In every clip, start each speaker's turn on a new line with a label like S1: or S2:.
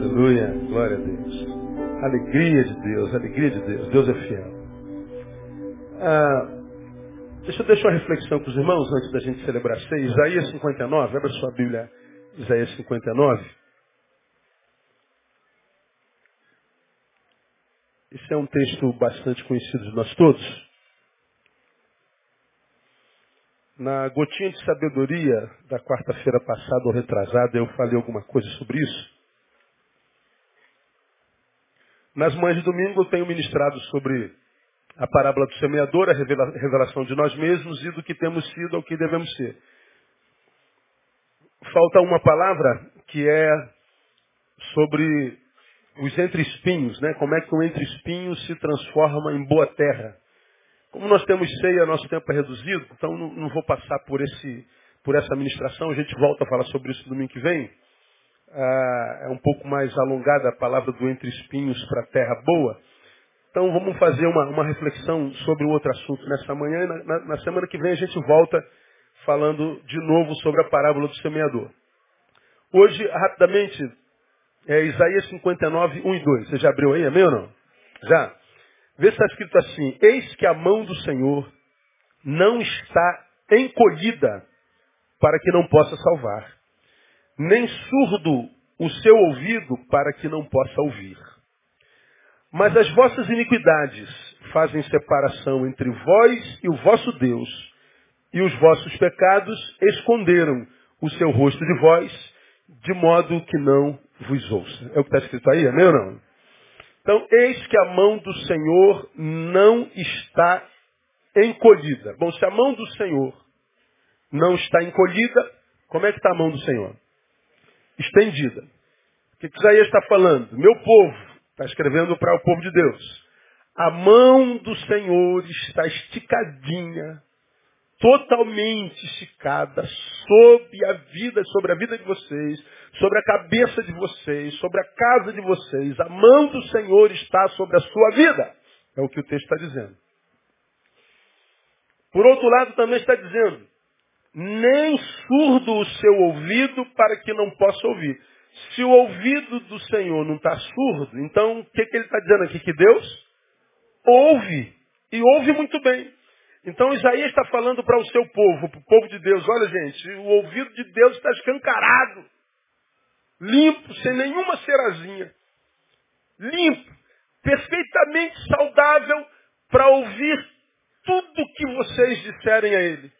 S1: Aleluia. Glória a Deus. Alegria de Deus, alegria de Deus. Deus é fiel. Ah, deixa eu deixar uma reflexão para os irmãos antes da gente celebrar ceia. Isaías 59, abra sua Bíblia. Isaías 59. Esse é um texto bastante conhecido de nós todos. Na gotinha de sabedoria da quarta-feira passada ou retrasada, eu falei alguma coisa sobre isso. Nas manhãs de domingo eu tenho ministrado sobre a parábola do semeador, a revelação de nós mesmos e do que temos sido ao que devemos ser. Falta uma palavra que é sobre os entre-espinhos, né? Como é que o entre-espinhos se transforma em boa terra. Como nós temos ceia, nosso tempo é reduzido, então não, não vou passar por, esse, por essa ministração, a gente volta a falar sobre isso domingo que vem. Ah, é um pouco mais alongada a palavra do entre espinhos para terra boa. Então vamos fazer uma, uma reflexão sobre um outro assunto nessa manhã e na, na, na semana que vem a gente volta falando de novo sobre a parábola do semeador. Hoje, rapidamente, é Isaías 59, 1 e 2. Você já abriu aí, amém ou não? Já? Vê se está escrito assim, eis que a mão do Senhor não está encolhida para que não possa salvar, nem surdo o seu ouvido para que não possa ouvir. Mas as vossas iniquidades fazem separação entre vós e o vosso Deus, e os vossos pecados esconderam o seu rosto de vós, de modo que não vos ouça. É o que está escrito aí, amém ou não? Então, eis que a mão do Senhor não está encolhida. Bom, se a mão do Senhor não está encolhida, como é que está a mão do Senhor? Estendida. O que Isaías está falando? Meu povo, está escrevendo para o povo de Deus. A mão do Senhor está esticadinha totalmente esticada sobre a vida, sobre a vida de vocês, sobre a cabeça de vocês, sobre a casa de vocês. A mão do Senhor está sobre a sua vida. É o que o texto está dizendo. Por outro lado, também está dizendo, nem surdo o seu ouvido para que não possa ouvir. Se o ouvido do Senhor não está surdo, então o que, que ele está dizendo aqui? Que Deus ouve. E ouve muito bem. Então Isaías está falando para o seu povo, para o povo de Deus, olha gente, o ouvido de Deus está escancarado, limpo, sem nenhuma cerazinha, limpo, perfeitamente saudável para ouvir tudo que vocês disserem a Ele.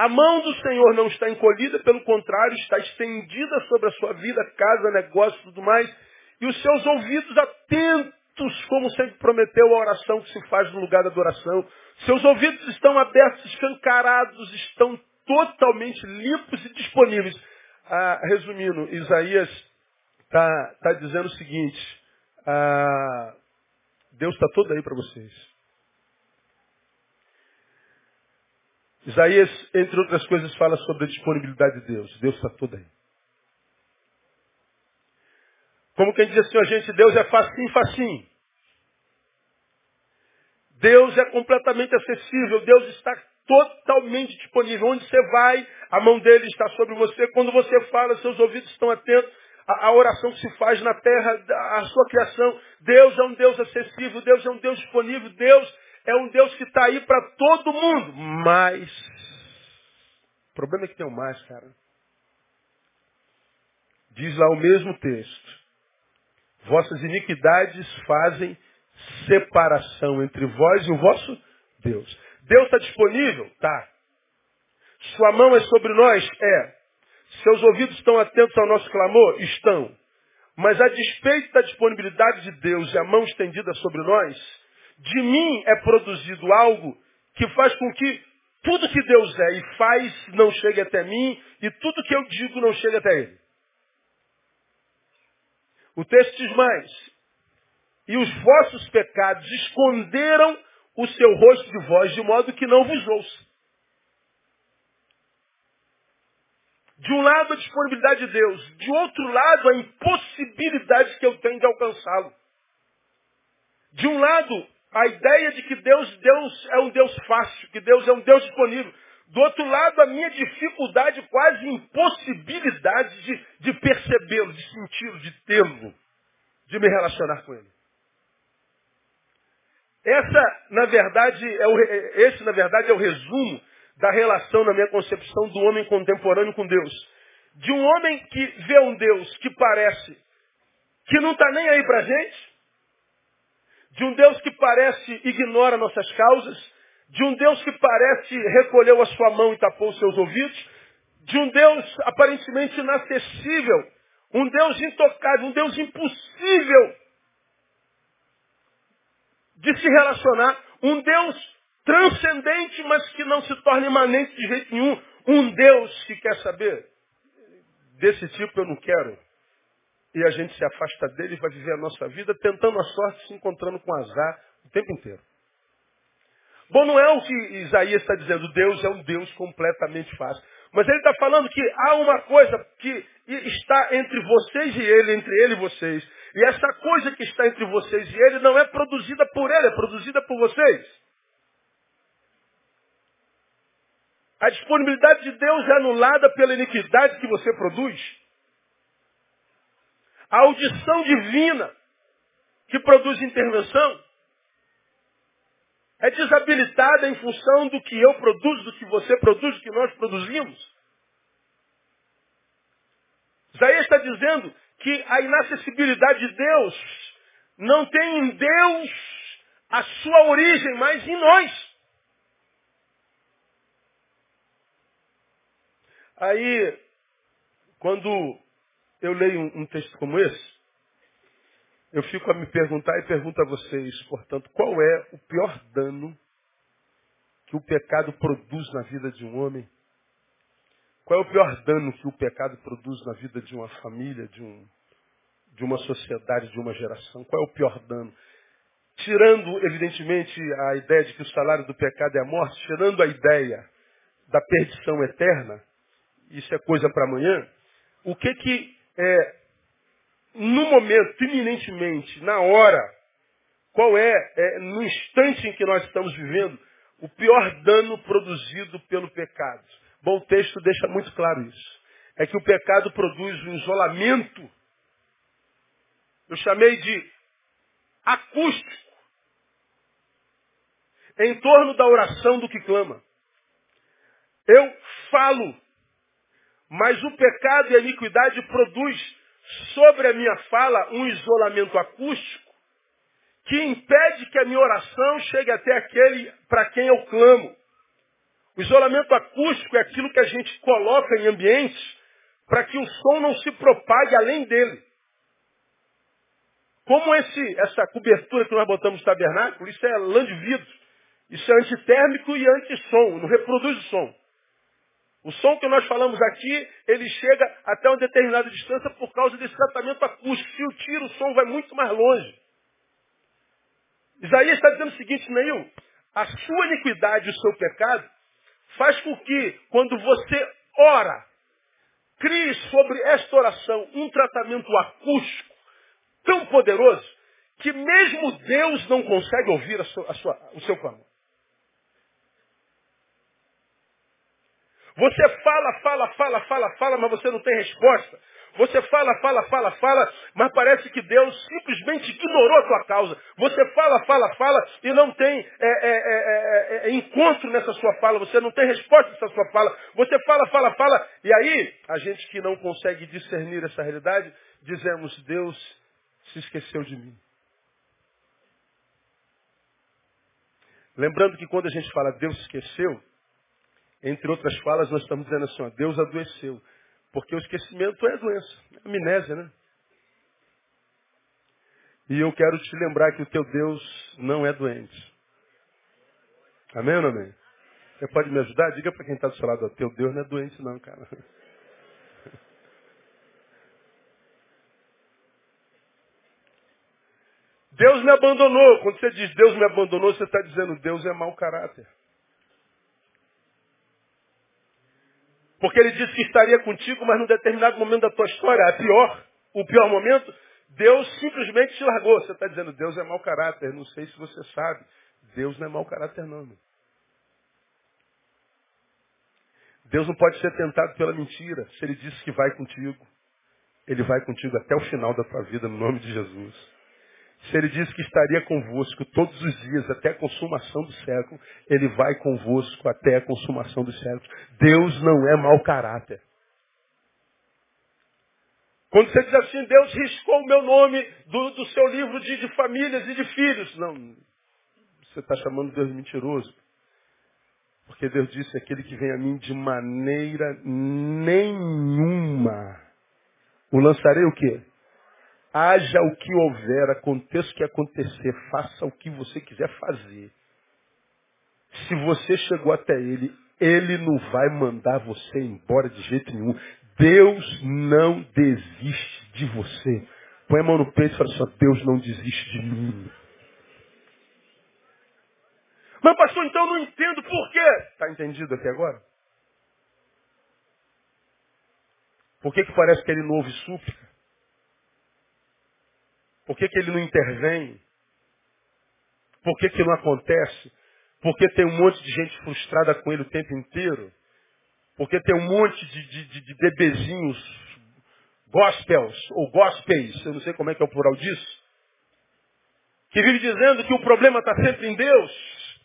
S1: A mão do Senhor não está encolhida, pelo contrário, está estendida sobre a sua vida, casa, negócio e tudo mais, e os seus ouvidos atentos, como sempre prometeu a oração que se faz no lugar da adoração, seus ouvidos estão abertos, escancarados, estão totalmente limpos e disponíveis. Ah, resumindo, Isaías está tá dizendo o seguinte: ah, Deus está todo aí para vocês. Isaías, entre outras coisas, fala sobre a disponibilidade de Deus. Deus está todo aí. Como quem diz assim, a gente, Deus é facinho, facinho. Deus é completamente acessível, Deus está totalmente disponível. Onde você vai, a mão dele está sobre você. Quando você fala, seus ouvidos estão atentos à oração que se faz na terra, à sua criação. Deus é um Deus acessível, Deus é um Deus disponível, Deus é um Deus que está aí para todo mundo. Mas, o problema é que tem um mais, cara. Diz lá o mesmo texto. Vossas iniquidades fazem separação entre vós e o vosso Deus. Deus está disponível? Tá. Sua mão é sobre nós? É. Seus ouvidos estão atentos ao nosso clamor? Estão. Mas a despeito da disponibilidade de Deus e a mão estendida sobre nós, de mim é produzido algo que faz com que tudo que Deus é e faz não chegue até mim e tudo que eu digo não chegue até Ele. O texto diz mais, e os vossos pecados esconderam o seu rosto de vós, de modo que não vos ouça. De um lado a disponibilidade de Deus, de outro lado a impossibilidade que eu tenho de alcançá-lo. De um lado, a ideia de que Deus, Deus é um Deus fácil, que Deus é um Deus disponível. Do outro lado, a minha dificuldade, quase impossibilidade de, de perceber recebê-lo, de senti-lo, de tê-lo, de me relacionar com ele. Essa, na verdade, é o, esse, na verdade, é o resumo da relação, na minha concepção, do homem contemporâneo com Deus. De um homem que vê um Deus que parece que não está nem aí para a gente, de um Deus que parece ignora nossas causas, de um Deus que parece recolheu a sua mão e tapou os seus ouvidos, de um Deus aparentemente inacessível, um Deus intocável, um Deus impossível de se relacionar, um Deus transcendente, mas que não se torna imanente de jeito nenhum, um Deus que quer saber, desse tipo eu não quero. E a gente se afasta dele e vai viver a nossa vida tentando a sorte, se encontrando com azar o tempo inteiro. Bom, não é o que Isaías está dizendo, Deus é um Deus completamente fácil. Mas ele está falando que há uma coisa que está entre vocês e ele, entre ele e vocês. E essa coisa que está entre vocês e ele não é produzida por ele, é produzida por vocês. A disponibilidade de Deus é anulada pela iniquidade que você produz. A audição divina que produz intervenção é desabilitada em função do que eu produzo, do que você produz, do que nós produzimos. Isaías está dizendo que a inacessibilidade de Deus não tem em Deus a sua origem, mas em nós. Aí, quando eu leio um, texto como esse, eu fico a me perguntar e pergunto a vocês, portanto, qual é o pior dano que o pecado produz na vida de um homem? Qual é o pior dano que o pecado produz na vida de uma família, de, um, de uma sociedade, de uma geração? Qual é o pior dano? Tirando, evidentemente, a ideia de que o salário do pecado é a morte, tirando a ideia da perdição eterna, isso é coisa para amanhã, o que que é, no momento, iminentemente, na hora, qual é, é, no instante em que nós estamos vivendo, o pior dano produzido pelo pecado? Bom, o texto deixa muito claro isso. É que o pecado produz um isolamento. Eu chamei de acústico. Em torno da oração do que clama. Eu falo, mas o pecado e a iniquidade produz sobre a minha fala um isolamento acústico que impede que a minha oração chegue até aquele para quem eu clamo. O isolamento acústico é aquilo que a gente coloca em ambientes para que o som não se propague além dele. Como esse, essa cobertura que nós botamos no tabernáculo, isso é lã de vidro. Isso é antitérmico e antissom, não reproduz o som. O som que nós falamos aqui, ele chega até uma determinada distância por causa desse tratamento acústico. Se o tiro, o som vai muito mais longe. Isaías está dizendo o seguinte, Neil, a sua iniquidade e o seu pecado faz com que, quando você ora, crie sobre esta oração um tratamento acústico tão poderoso que mesmo Deus não consegue ouvir a sua, a sua, o seu clamor. Você fala, fala, fala, fala, fala, mas você não tem resposta. Você fala, fala, fala, fala, mas parece que Deus simplesmente ignorou a tua causa. Você fala, fala, fala e não tem é, é, é, é, encontro nessa sua fala. Você não tem resposta nessa sua fala. Você fala, fala, fala. E aí, a gente que não consegue discernir essa realidade, dizemos, Deus se esqueceu de mim. Lembrando que quando a gente fala Deus esqueceu, entre outras falas, nós estamos dizendo assim, ó, Deus adoeceu. Porque o esquecimento é doença, é amnésia, né? E eu quero te lembrar que o teu Deus não é doente. Amém ou não amém? Você pode me ajudar? Diga para quem está do seu lado, o teu Deus não é doente não, cara. Deus me abandonou. Quando você diz Deus me abandonou, você está dizendo Deus é mau caráter. Porque ele disse que estaria contigo, mas num determinado momento da tua história, a pior, o pior momento, Deus simplesmente te largou. Você está dizendo, Deus é mau caráter. Não sei se você sabe. Deus não é mau caráter, não. Meu. Deus não pode ser tentado pela mentira. Se ele disse que vai contigo, Ele vai contigo até o final da tua vida, no nome de Jesus. Se ele disse que estaria convosco todos os dias até a consumação do século, ele vai convosco até a consumação dos séculos. Deus não é mau caráter. Quando você diz assim, Deus riscou o meu nome do, do seu livro de, de famílias e de filhos. Não, você está chamando Deus de mentiroso. Porque Deus disse, aquele que vem a mim de maneira nenhuma. O lançarei o quê? Haja o que houver, aconteça o que acontecer, faça o que você quiser fazer. Se você chegou até ele, ele não vai mandar você embora de jeito nenhum. Deus não desiste de você. Põe a mão no peito e fala assim, Deus não desiste de mim. Mas pastor, então eu não entendo por quê. Está entendido aqui agora? Por que, que parece que ele não ouve súplica? Por que, que ele não intervém? Por que, que não acontece? Porque tem um monte de gente frustrada com ele o tempo inteiro? Porque tem um monte de, de, de, de bebezinhos gospels ou gospels, eu não sei como é que é o plural disso, que vive dizendo que o problema está sempre em Deus.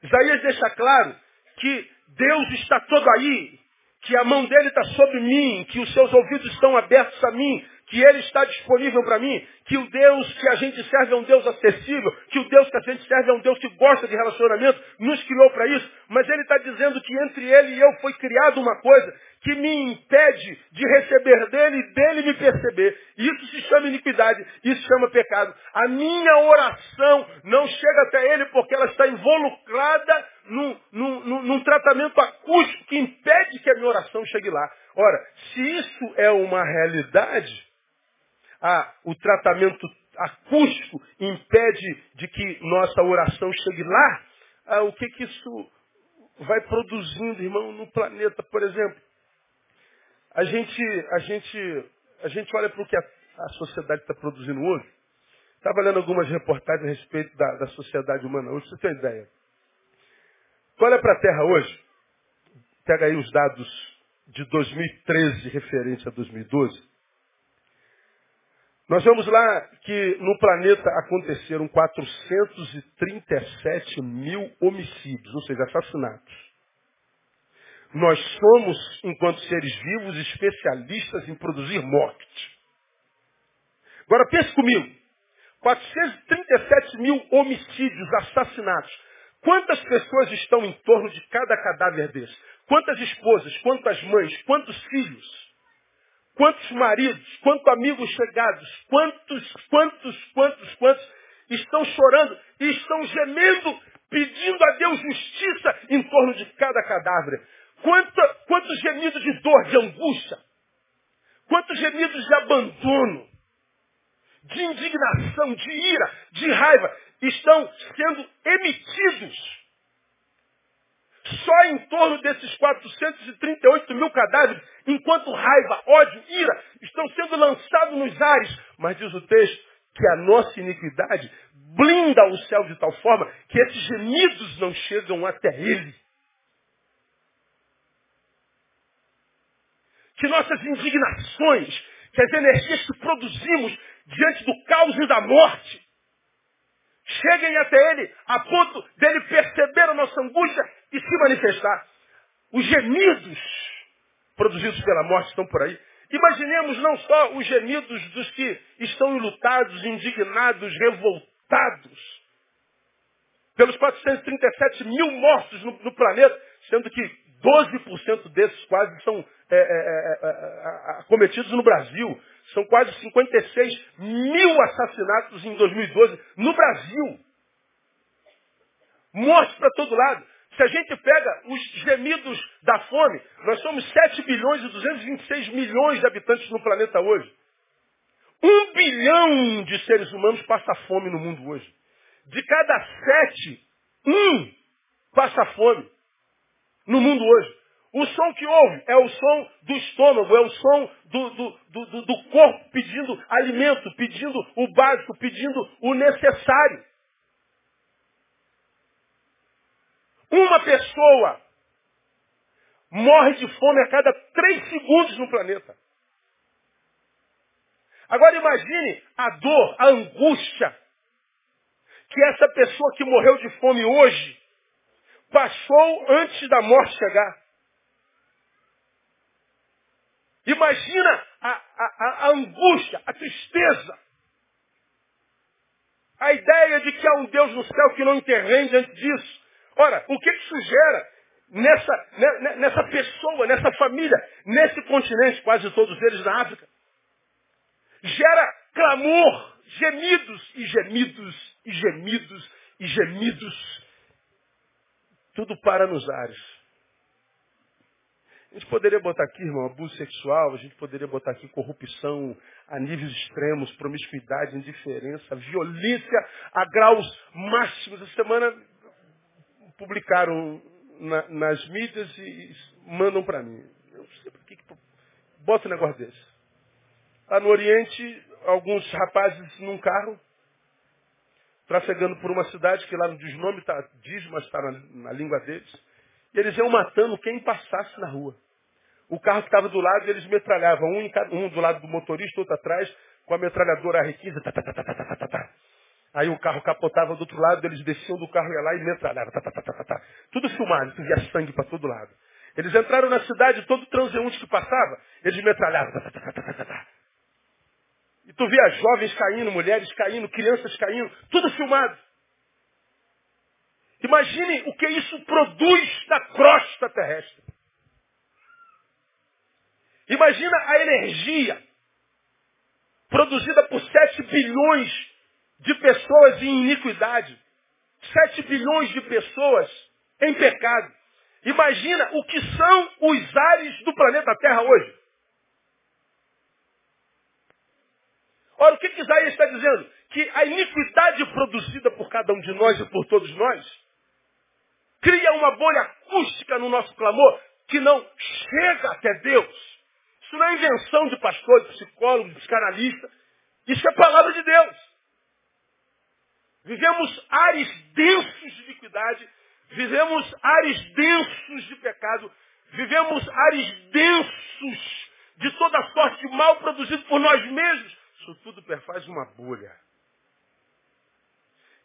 S1: Isaías deixa claro que Deus está todo aí, que a mão dele está sobre mim, que os seus ouvidos estão abertos a mim, que Ele está disponível para mim, que o Deus que a gente serve é um Deus acessível, que o Deus que a gente serve é um Deus que gosta de relacionamento, nos criou para isso, mas Ele está dizendo que entre Ele e eu foi criada uma coisa que me impede de receber dele e dele me perceber. Isso se chama iniquidade, isso se chama pecado. A minha oração não chega até Ele porque ela está involucrada num, num, num tratamento acústico que impede que a minha oração chegue lá. Ora, se isso é uma realidade, ah, o tratamento acústico impede de que nossa oração chegue lá, ah, o que, que isso vai produzindo, irmão, no planeta, por exemplo? A gente, a gente, a gente olha para o que a, a sociedade está produzindo hoje. Estava lendo algumas reportagens a respeito da, da sociedade humana hoje, você tem ideia. Tu olha para a Terra hoje, pega aí os dados de 2013 referente a 2012, nós vemos lá que no planeta aconteceram 437 mil homicídios, ou seja, assassinatos. Nós somos, enquanto seres vivos, especialistas em produzir morte. Agora pense comigo. 437 mil homicídios, assassinatos. Quantas pessoas estão em torno de cada cadáver desse? Quantas esposas, quantas mães, quantos filhos? Quantos maridos, quantos amigos chegados, quantos, quantos, quantos, quantos estão chorando e estão gemendo, pedindo a Deus justiça em torno de cada cadáver. Quanta, quantos gemidos de dor, de angústia, quantos gemidos de abandono, de indignação, de ira, de raiva estão sendo emitidos só em torno desses 438 mil cadáveres, enquanto raiva, ódio, ira estão sendo lançados nos ares. Mas diz o texto que a nossa iniquidade blinda o céu de tal forma que esses gemidos não chegam até ele. Que nossas indignações, que as energias que produzimos diante do caos e da morte, cheguem até ele a ponto dele perceber a nossa angústia e se manifestar. Os gemidos produzidos pela morte estão por aí. Imaginemos não só os gemidos dos que estão enlutados, indignados, revoltados, pelos 437 mil mortos no, no planeta, sendo que 12% desses quase são é, é, é, é, é acometidos no Brasil. São quase 56 mil assassinatos em 2012 no Brasil. Mortes para todo lado. Se a gente pega os gemidos da fome, nós somos 7 bilhões e 226 milhões de habitantes no planeta hoje. Um bilhão de seres humanos passa fome no mundo hoje. De cada sete, um passa fome no mundo hoje. O som que ouve é o som do estômago, é o som do, do, do, do corpo pedindo alimento, pedindo o básico, pedindo o necessário. Uma pessoa morre de fome a cada três segundos no planeta. Agora imagine a dor, a angústia que essa pessoa que morreu de fome hoje passou antes da morte chegar. Imagina a, a, a, angústia, a tristeza. A ideia de que há um Deus no céu que não intervém diante disso. Ora, o que isso gera nessa, nessa pessoa, nessa família, nesse continente, quase todos eles na África? Gera clamor, gemidos e gemidos e gemidos e gemidos. Tudo para nos ares. A gente poderia botar aqui, irmão, abuso sexual, a gente poderia botar aqui corrupção a níveis extremos, promiscuidade, indiferença, violência a graus máximos. Essa semana publicaram na, nas mídias e mandam para mim. Eu não sei por que, que bota um negócio desse. Lá no Oriente, alguns rapazes num carro, trafegando por uma cidade que lá no diz nome, tá, diz, mas está na, na língua deles. E eles iam matando quem passasse na rua. O carro que estava do lado, eles metralhavam, um, um, do lado do motorista, outro atrás, com a metralhadora R15. Tá, tá, tá, Aí o carro capotava do outro lado, eles desciam do carro, ia lá e metralhavam. Tudo filmado, tu via sangue para todo lado. Eles entraram na cidade, todo transeunte que passava, eles metralhavam. E tu via jovens caindo, mulheres caindo, crianças caindo, tudo filmado. Imagine o que isso produz na crosta terrestre. Imagina a energia produzida por 7 bilhões de pessoas em iniquidade. 7 bilhões de pessoas em pecado. Imagina o que são os ares do planeta Terra hoje. Ora, o que, que Isaías está dizendo? Que a iniquidade produzida por cada um de nós e por todos nós cria uma bolha acústica no nosso clamor que não chega até Deus. Isso não é invenção de pastor, de psicólogo, de psicanalista. Isso é palavra de Deus. Vivemos ares densos de iniquidade, vivemos ares densos de pecado, vivemos ares densos de toda sorte de mal produzido por nós mesmos. Isso tudo perfaz uma bolha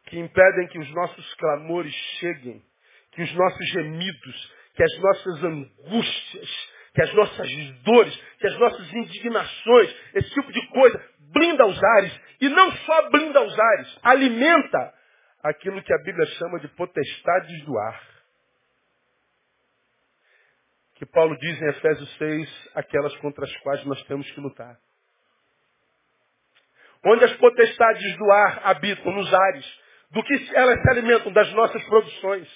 S1: que impedem que os nossos clamores cheguem, que os nossos gemidos, que as nossas angústias, que as nossas dores, que as nossas indignações, esse tipo de coisa, blinda os ares. E não só blinda os ares, alimenta aquilo que a Bíblia chama de potestades do ar. Que Paulo diz em Efésios 6, aquelas contra as quais nós temos que lutar. Onde as potestades do ar habitam, nos ares, do que elas se alimentam das nossas produções.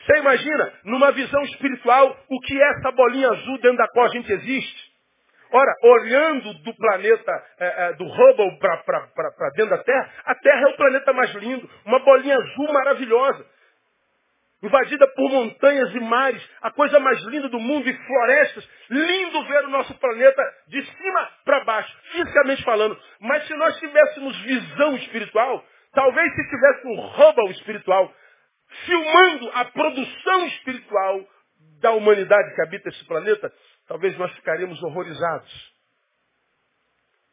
S1: Você imagina, numa visão espiritual, o que é essa bolinha azul dentro da qual a gente existe? Ora, olhando do planeta, é, é, do Hubble para dentro da Terra, a Terra é o planeta mais lindo, uma bolinha azul maravilhosa, invadida por montanhas e mares, a coisa mais linda do mundo e florestas. Lindo ver o nosso planeta de cima para baixo, fisicamente falando. Mas se nós tivéssemos visão espiritual, talvez se tivesse um Hubble espiritual, filmando a produção espiritual da humanidade que habita esse planeta, talvez nós ficaríamos horrorizados.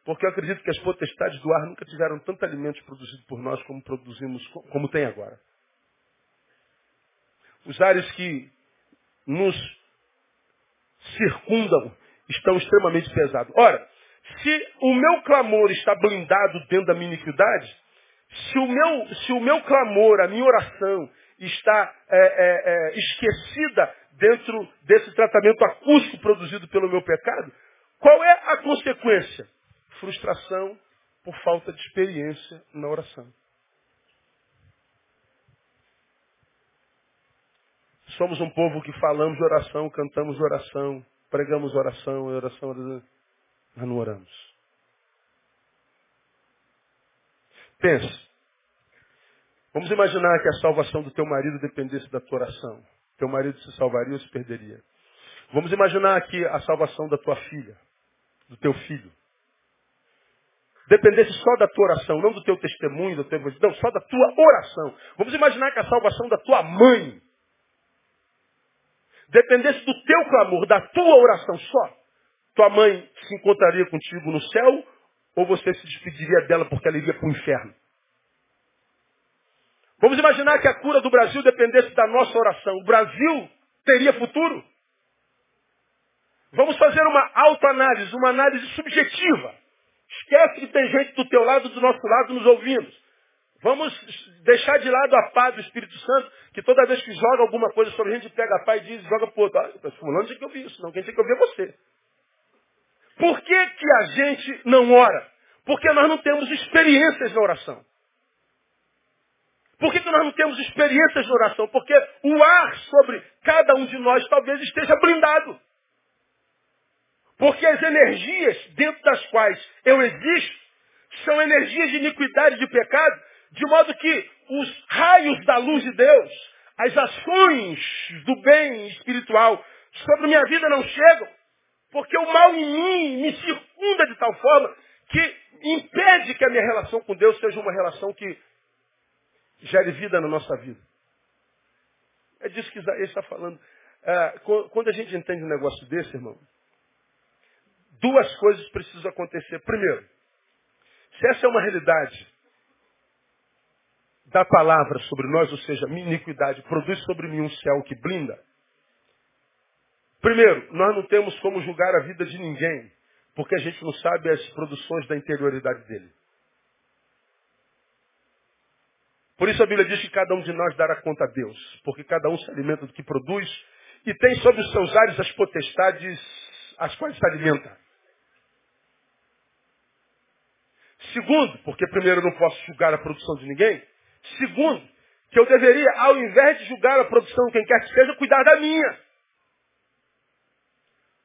S1: Porque eu acredito que as potestades do ar nunca tiveram tanto alimento produzido por nós como produzimos, como tem agora. Os ares que nos circundam estão extremamente pesados. Ora, se o meu clamor está blindado dentro da minha iniquidade, se o meu, se o meu clamor, a minha oração, está é, é, é, esquecida dentro desse tratamento acústico produzido pelo meu pecado, qual é a consequência? Frustração por falta de experiência na oração. Somos um povo que falamos oração, cantamos oração, pregamos oração, oração, mas não oramos. Pense, Vamos imaginar que a salvação do teu marido dependesse da tua oração. Teu marido se salvaria ou se perderia. Vamos imaginar que a salvação da tua filha, do teu filho, dependesse só da tua oração, não do teu testemunho, do teu não, só da tua oração. Vamos imaginar que a salvação da tua mãe dependesse do teu clamor, da tua oração só, tua mãe se encontraria contigo no céu ou você se despediria dela porque ela iria para o inferno? Vamos imaginar que a cura do Brasil dependesse da nossa oração. O Brasil teria futuro? Vamos fazer uma autoanálise, uma análise subjetiva. Esquece que tem gente do teu lado, do nosso lado, nos ouvindo. Vamos deixar de lado a paz do Espírito Santo, que toda vez que joga alguma coisa sobre a gente, pega a paz e diz, joga pro outro. Ah, fulano tinha que ouvir isso, não. Quem tinha que ouvir é você. Por que, que a gente não ora? Porque nós não temos experiências na oração. Por que, que nós não temos experiências na oração? Porque o ar sobre cada um de nós talvez esteja blindado. Porque as energias dentro das quais eu existo são energias de iniquidade de pecado, de modo que os raios da luz de Deus, as ações do bem espiritual sobre minha vida não chegam, porque o mal em mim me circunda de tal forma que impede que a minha relação com Deus seja uma relação que gere vida na nossa vida. É disso que Isaías está falando. É, quando a gente entende um negócio desse, irmão, duas coisas precisam acontecer. Primeiro, se essa é uma realidade da palavra sobre nós, ou seja, minha iniquidade produz sobre mim um céu que blinda. Primeiro, nós não temos como julgar a vida de ninguém, porque a gente não sabe as produções da interioridade dele. Por isso a Bíblia diz que cada um de nós dará conta a Deus, porque cada um se alimenta do que produz e tem sobre os seus ares as potestades as quais se alimenta. Segundo, porque primeiro eu não posso julgar a produção de ninguém. Segundo, que eu deveria, ao invés de julgar a produção de quem quer que seja, cuidar da minha.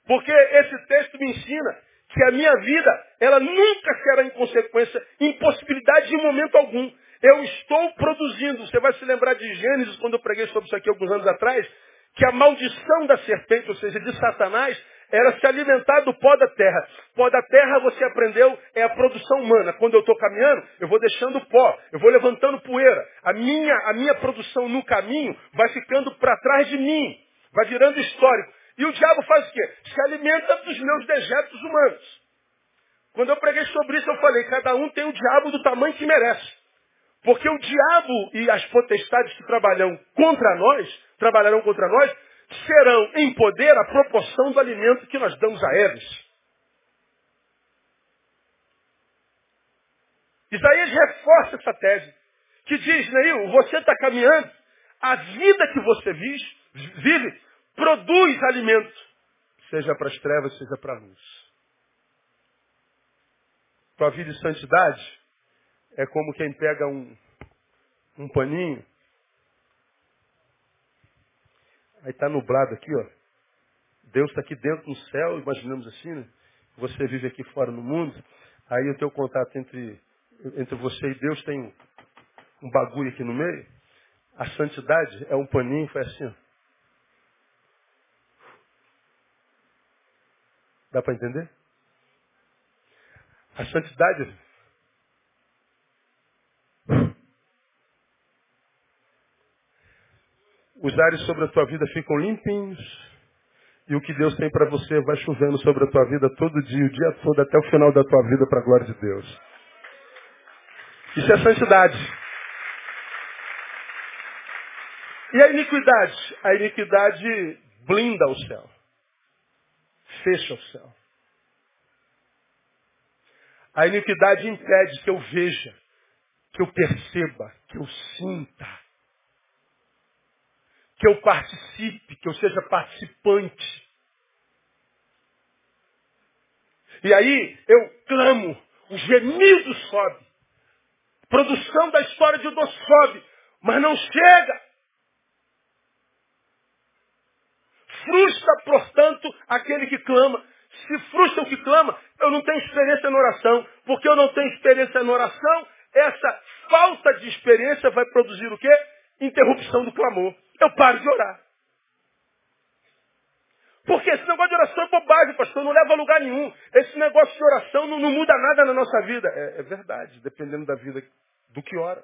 S1: Porque esse texto me ensina que a minha vida, ela nunca será em consequência, impossibilidade em momento algum. Eu estou produzindo. Você vai se lembrar de Gênesis, quando eu preguei sobre isso aqui alguns anos atrás, que a maldição da serpente, ou seja, de Satanás, era se alimentar do pó da terra. Pó da terra, você aprendeu, é a produção humana. Quando eu estou caminhando, eu vou deixando pó, eu vou levantando poeira. A minha, a minha produção no caminho vai ficando para trás de mim, vai virando histórico. E o diabo faz o quê? Se alimenta dos meus dejetos humanos. Quando eu preguei sobre isso, eu falei, cada um tem o diabo do tamanho que merece. Porque o diabo e as potestades que trabalham contra nós, trabalharão contra nós, serão em poder a proporção do alimento que nós damos a eles. Isaías reforça essa tese, que diz, Neil, você está caminhando, a vida que você vive produz alimento, seja para as trevas, seja para a luz. Tua vida de santidade é como quem pega um, um paninho, aí está nublado aqui, ó. Deus está aqui dentro no céu, imaginamos assim, né? Você vive aqui fora no mundo, aí o teu contato entre, entre você e Deus tem um, bagulho aqui no meio. A santidade é um paninho, foi assim, ó. Dá para entender? A santidade os ares sobre a tua vida ficam limpinhos e o que Deus tem para você vai chovendo sobre a tua vida todo dia, o dia todo, até o final da tua vida, para a glória de Deus. Isso é santidade. E a iniquidade? A iniquidade blinda o céu. Fecha o céu. A iniquidade impede que eu veja, que eu perceba, que eu sinta que eu participe, que eu seja participante. E aí eu clamo, o gemido sobe. Produção da história de Deus sobe, mas não chega. Frustra, portanto, aquele que clama. Se frustra o que clama, eu não tenho experiência na oração. Porque eu não tenho experiência na oração, essa falta de experiência vai produzir o quê? Interrupção do clamor eu paro de orar. Porque esse negócio de oração é bobagem, pastor, não leva a lugar nenhum. Esse negócio de oração não, não muda nada na nossa vida. É, é, verdade, dependendo da vida do que ora,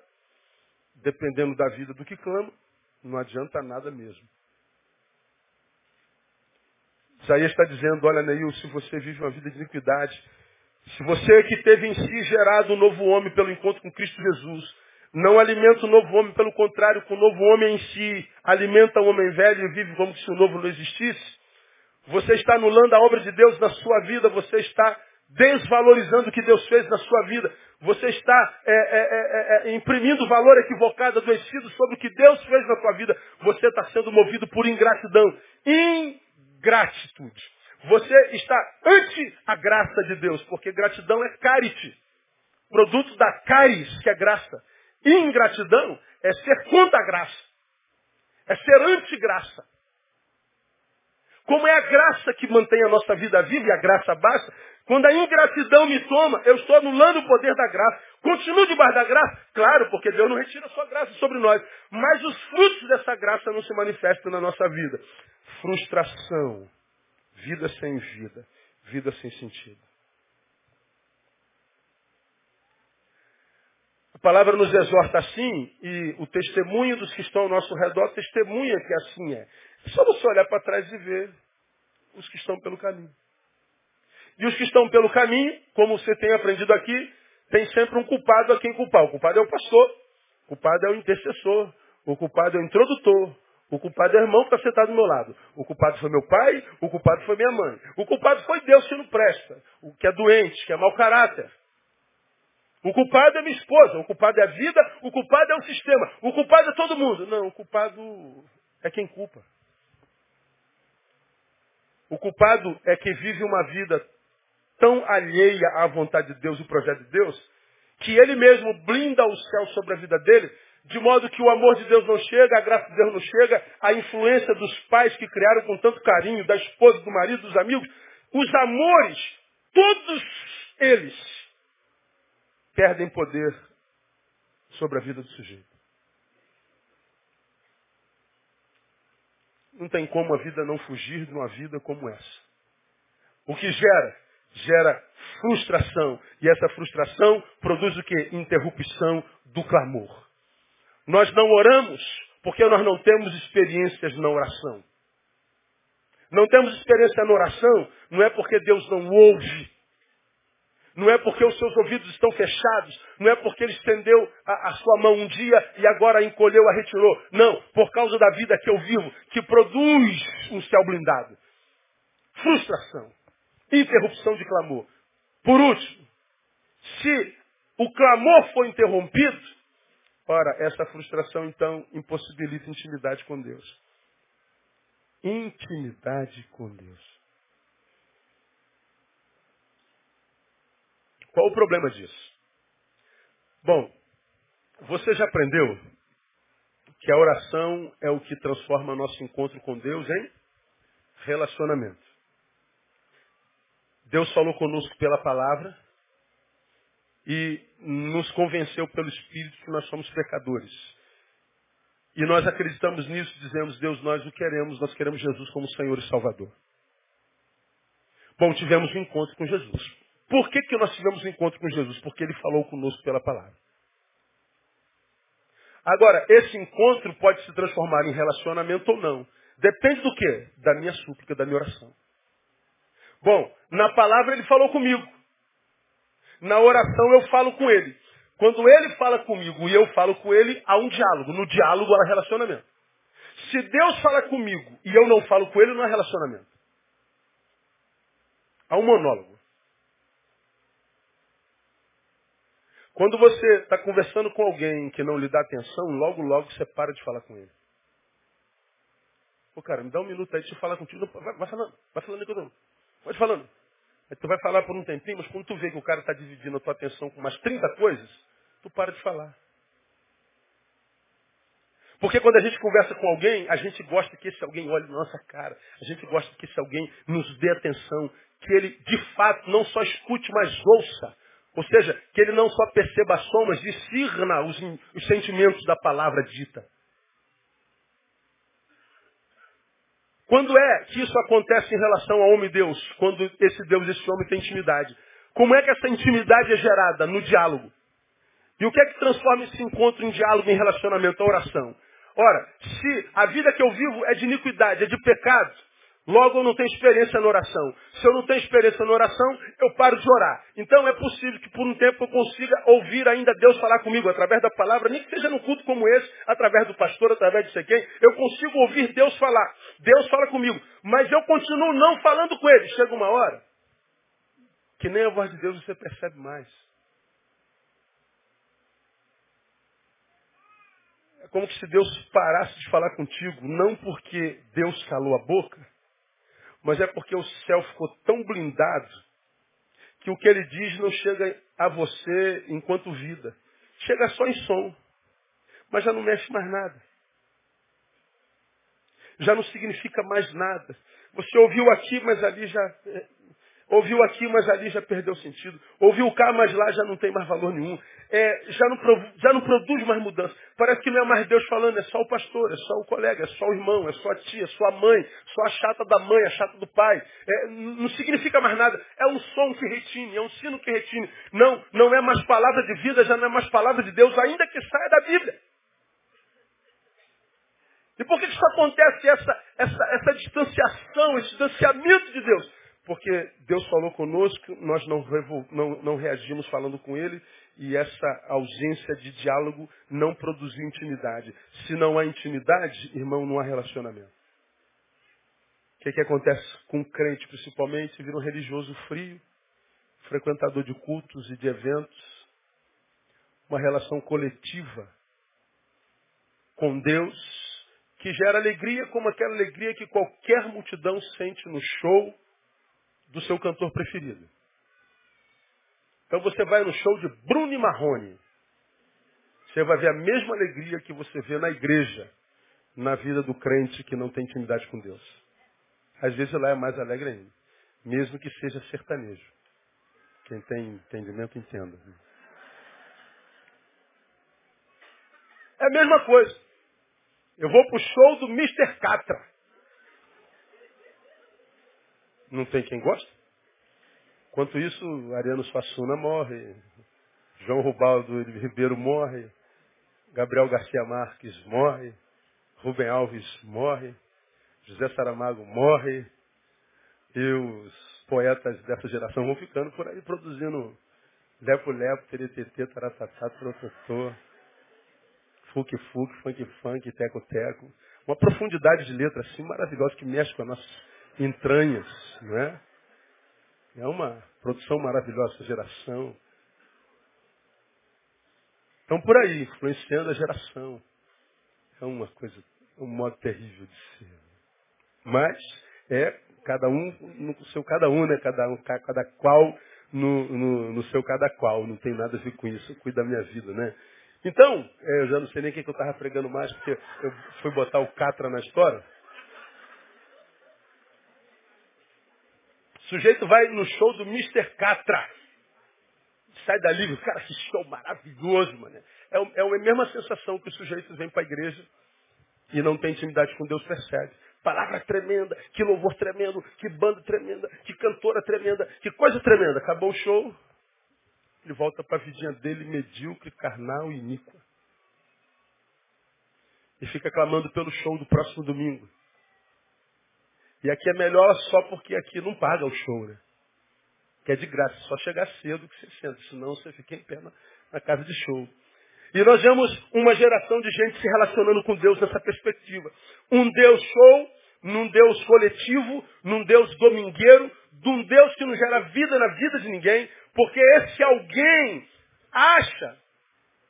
S1: dependendo da vida do que clama, não adianta nada mesmo. Isaías está dizendo, olha Neil, se você vive uma vida de iniquidade, se você que teve em si gerado um novo homem pelo encontro com Cristo Jesus, não alimenta o novo homem, pelo contrário, com o novo homem em si alimenta o homem velho e vive como se o novo não existisse, você está anulando a obra de Deus na sua vida, você está desvalorizando o que Deus fez na sua vida. Você está é, é, é, é, imprimindo valor equivocado, adoecido sobre o que Deus fez na sua vida. Você está sendo movido por ingratidão. Ingratitude. Você está ante a graça de Deus, porque gratidão é carite. Produto da caris, que é graça. Ingratidão é ser contra a graça. É ser anti-graça. Como é a graça que mantém a nossa vida viva e a graça basta, quando a ingratidão me toma, eu estou anulando o poder da graça. Continuo debaixo da graça? Claro, porque Deus não retira a sua graça sobre nós. Mas os frutos dessa graça não se manifestam na nossa vida. Frustração, vida sem vida, vida sem sentido. A palavra nos exorta assim, e o testemunho dos que estão ao nosso redor testemunha que assim é. É só você olhar para trás e ver os que estão pelo caminho. E os que estão pelo caminho, como você tem aprendido aqui, tem sempre um culpado a quem culpar. O culpado é o pastor, o culpado é o intercessor, o culpado é o introdutor, o culpado é o irmão que está sentado do meu lado. O culpado foi meu pai, o culpado foi minha mãe. O culpado foi Deus que não presta, o que é doente, que é mau caráter. O culpado é minha esposa, o culpado é a vida, o culpado é o sistema, o culpado é todo mundo. Não, o culpado é quem culpa. O culpado é que vive uma vida tão alheia à vontade de Deus e projeto de Deus, que ele mesmo blinda o céu sobre a vida dele, de modo que o amor de Deus não chega, a graça de Deus não chega, a influência dos pais que criaram com tanto carinho, da esposa, do marido, dos amigos, os amores, todos eles perdem poder sobre a vida do sujeito. Não tem como a vida não fugir de uma vida como essa. O que gera? Gera frustração. E essa frustração produz o que? Interrupção do clamor. Nós não oramos porque nós não temos experiências na oração. Não temos experiência na oração, não é porque Deus não ouve. Não é porque os seus ouvidos estão fechados. Não é porque ele estendeu a, a, sua mão um dia e agora a encolheu, a retirou. Não, por causa da vida que eu vivo, que produz um céu blindado. Frustração. Interrupção de clamor. Por último, se o clamor for interrompido, ora, essa frustração então impossibilita intimidade com Deus. Intimidade com Deus. Qual o problema disso? Bom, você já aprendeu que a oração é o que transforma nosso encontro com Deus em relacionamento. Deus falou conosco pela palavra e nos convenceu pelo Espírito que nós somos pecadores. E nós acreditamos nisso, dizemos, Deus, nós o queremos, nós queremos Jesus como Senhor e Salvador. Bom, tivemos um encontro com Jesus. Por que, que nós tivemos um encontro com Jesus? Porque ele falou conosco pela palavra. Agora, esse encontro pode se transformar em relacionamento ou não. Depende do quê? Da minha súplica, da minha oração. Bom, na palavra ele falou comigo. Na oração eu falo com ele. Quando ele fala comigo e eu falo com ele, há um diálogo. No diálogo há relacionamento. Se Deus fala comigo e eu não falo com ele, não há relacionamento. Há um monólogo. Quando você está conversando com alguém que não lhe dá atenção, logo, logo você para de falar com ele. Pô, cara, me dá um minuto aí, deixa eu falar contigo. Vai, vai falando, vai falando que eu não. Vai falando. Aí tu vai falar por um tempinho, mas quando tu vê que o cara está dividindo a tua atenção com umas 30 coisas, tu para de falar. Porque quando a gente conversa com alguém, a gente gosta que esse alguém olhe na nossa cara. A gente gosta que esse alguém nos dê atenção. Que ele, de fato, não só escute, mas ouça. Ou seja, que ele não só perceba as somas, discirna os, os sentimentos da palavra dita. Quando é que isso acontece em relação ao homem Deus? Quando esse Deus esse homem têm intimidade. Como é que essa intimidade é gerada? No diálogo. E o que é que transforma esse encontro em diálogo, em relacionamento, a oração? Ora, se a vida que eu vivo é de iniquidade, é de pecado, Logo, eu não tenho experiência na oração. Se eu não tenho experiência na oração, eu paro de orar. Então, é possível que por um tempo eu consiga ouvir ainda Deus falar comigo através da palavra, nem que seja num culto como esse, através do pastor, através de sei quem. Eu consigo ouvir Deus falar. Deus fala comigo. Mas eu continuo não falando com ele. Chega uma hora que nem a voz de Deus você percebe mais. É como se Deus parasse de falar contigo, não porque Deus calou a boca, mas é porque o céu ficou tão blindado que o que ele diz não chega a você enquanto vida. Chega só em som, mas já não mexe mais nada. Já não significa mais nada. Você ouviu aqui, mas ali já é, Ouviu aqui, mas ali já perdeu sentido. Ouviu cá, mas lá já não tem mais valor nenhum. É, já, não, já não produz mais mudança. Parece que não é mais Deus falando, é só o pastor, é só o colega, é só o irmão, é só a tia, é só a mãe, só a chata da mãe, a chata do pai. É, não significa mais nada. É um som que retine, é um sino que retine. Não, não é mais palavra de vida, já não é mais palavra de Deus, ainda que saia da Bíblia. E por que isso acontece, essa, essa, essa distanciação, esse distanciamento de Deus? Porque Deus falou conosco, nós não, não, não reagimos falando com Ele, e essa ausência de diálogo não produziu intimidade. Se não há intimidade, irmão, não há relacionamento. O que, que acontece com o crente, principalmente? Vira um religioso frio, frequentador de cultos e de eventos, uma relação coletiva com Deus, que gera alegria como aquela alegria que qualquer multidão sente no show, do seu cantor preferido. Então você vai no show de Bruno e Marrone. Você vai ver a mesma alegria que você vê na igreja, na vida do crente que não tem intimidade com Deus. Às vezes lá é mais alegre ainda, mesmo que seja sertanejo. Quem tem entendimento, entenda. É a mesma coisa. Eu vou pro show do Mr. Catra. Não tem quem gosta? Enquanto isso, Ariano Suassuna morre, João Rubaldo Ribeiro morre, Gabriel Garcia Marques morre, Rubem Alves morre, José Saramago morre, e os poetas dessa geração vão ficando por aí produzindo lepo-lepo, teretetê, taratatá, trototô, fuque-fuque, funk-funk, teco-teco. Uma profundidade de letra assim maravilhosa que mexe com a nossa entranhas, não é? É uma produção maravilhosa essa geração. Estão por aí, influenciando a geração. É uma coisa, um modo terrível de ser. Mas é cada um no seu cada um, né? Cada, um, cada qual no, no, no seu cada qual. Não tem nada a ver com isso. Eu cuido da minha vida, né? Então, é, eu já não sei nem o que eu estava pregando mais, porque eu fui botar o Catra na história. Sujeito vai no show do Mr. Catra. Sai dali, cara, que show maravilhoso, mano. É, é a mesma sensação que o sujeito vem para a igreja e não tem intimidade com Deus, percebe. Palavra tremenda, que louvor tremendo, que banda tremenda, que cantora tremenda, que coisa tremenda. Acabou o show, ele volta para a vidinha dele, medíocre, carnal e iníqua. E fica clamando pelo show do próximo domingo. E aqui é melhor só porque aqui não paga o show, né? Que é de graça, só chegar cedo que você senta, senão você fica em pé na, na casa de show. E nós vemos uma geração de gente se relacionando com Deus nessa perspectiva. Um Deus show, num Deus coletivo, num Deus domingueiro, de um Deus que não gera vida na vida de ninguém, porque esse alguém acha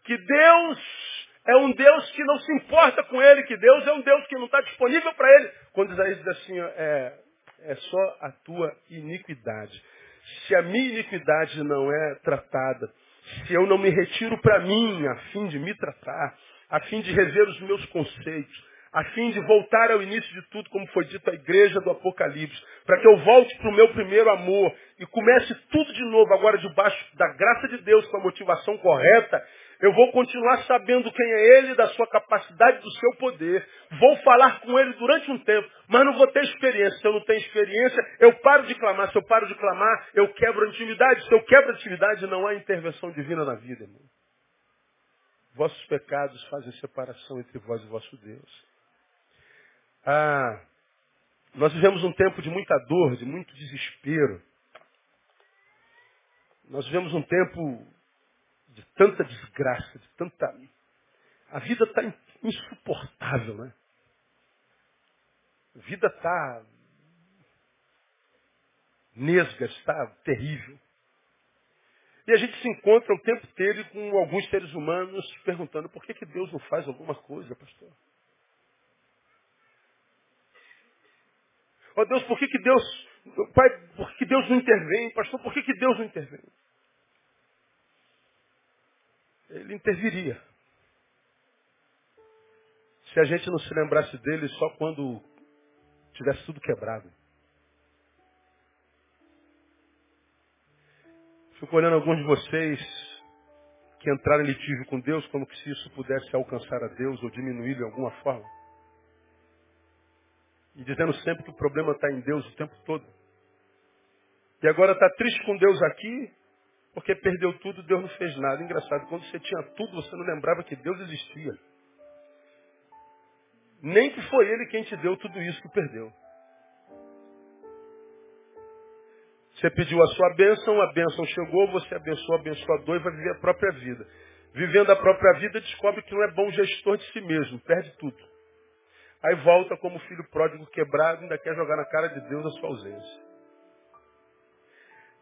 S1: que Deus é um Deus que não se importa com ele, que Deus é um Deus que não está disponível para ele. Quando Isaías diz assim, é, é só a tua iniquidade. Se a minha iniquidade não é tratada, se eu não me retiro para mim a fim de me tratar, a fim de rever os meus conceitos, a fim de voltar ao início de tudo, como foi dito à igreja do Apocalipse, para que eu volte para o meu primeiro amor e comece tudo de novo, agora debaixo da graça de Deus, com a motivação correta, eu vou continuar sabendo quem é Ele, da sua capacidade, do seu poder. Vou falar com Ele durante um tempo, mas não vou ter experiência. Se eu não tenho experiência, eu paro de clamar. Se eu paro de clamar, eu quebro a intimidade. Se eu quebro a intimidade, não há intervenção divina na vida, irmão. Vossos pecados fazem separação entre vós e vosso Deus. Ah, Nós vivemos um tempo de muita dor, de muito desespero. Nós vivemos um tempo de tanta desgraça, de tanta. A vida está insuportável, né? A vida está nesga, está terrível. E a gente se encontra o tempo inteiro com alguns seres humanos perguntando por que, que Deus não faz alguma coisa, pastor? Ó oh, Deus, por que, que Deus. Pai, por que, que Deus não intervém? Pastor, por que, que Deus não intervém? Ele interviria. Se a gente não se lembrasse dele só quando tivesse tudo quebrado. Fico olhando alguns de vocês que entraram em litígio com Deus, como que se isso pudesse alcançar a Deus ou diminuir de alguma forma. E dizendo sempre que o problema está em Deus o tempo todo. E agora está triste com Deus aqui, porque perdeu tudo, Deus não fez nada. Engraçado, quando você tinha tudo, você não lembrava que Deus existia. Nem que foi Ele quem te deu tudo isso que perdeu. Você pediu a sua bênção, a bênção chegou, você abençoou, abençoador e vai viver a própria vida. Vivendo a própria vida, descobre que não é bom gestor de si mesmo, perde tudo. Aí volta como filho pródigo quebrado, ainda quer jogar na cara de Deus a sua ausência.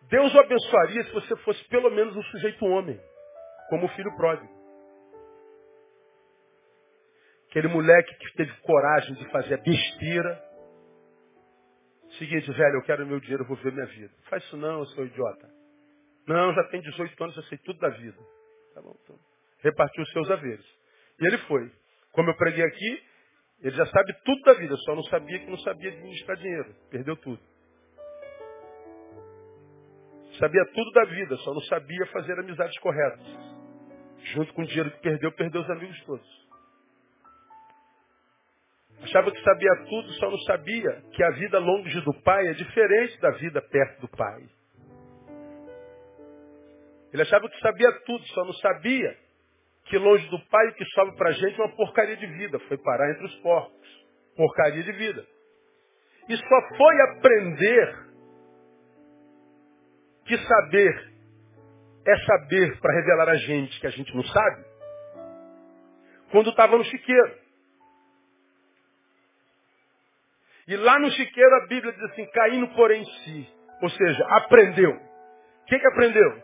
S1: Deus o abençoaria se você fosse pelo menos um sujeito homem, como filho pródigo. Aquele moleque que teve coragem de fazer besteira, Seguinte, velho, eu quero meu dinheiro, eu vou ver minha vida. Faz isso não, seu idiota. Não, já tem 18 anos, eu sei tudo da vida. Tá bom, então. Repartiu os seus haveres. E ele foi. Como eu preguei aqui, ele já sabe tudo da vida, só não sabia que não sabia administrar dinheiro. Perdeu tudo. Sabia tudo da vida, só não sabia fazer amizades corretas. Junto com o dinheiro que perdeu, perdeu os amigos todos. Achava que sabia tudo, só não sabia que a vida longe do pai é diferente da vida perto do pai. Ele achava que sabia tudo, só não sabia que longe do pai o que sobe para a gente é uma porcaria de vida. Foi parar entre os porcos. Porcaria de vida. E só foi aprender que saber é saber para revelar a gente que a gente não sabe quando estava no chiqueiro. E lá no chiqueiro a Bíblia diz assim, caindo por em si. Ou seja, aprendeu. O que, que aprendeu?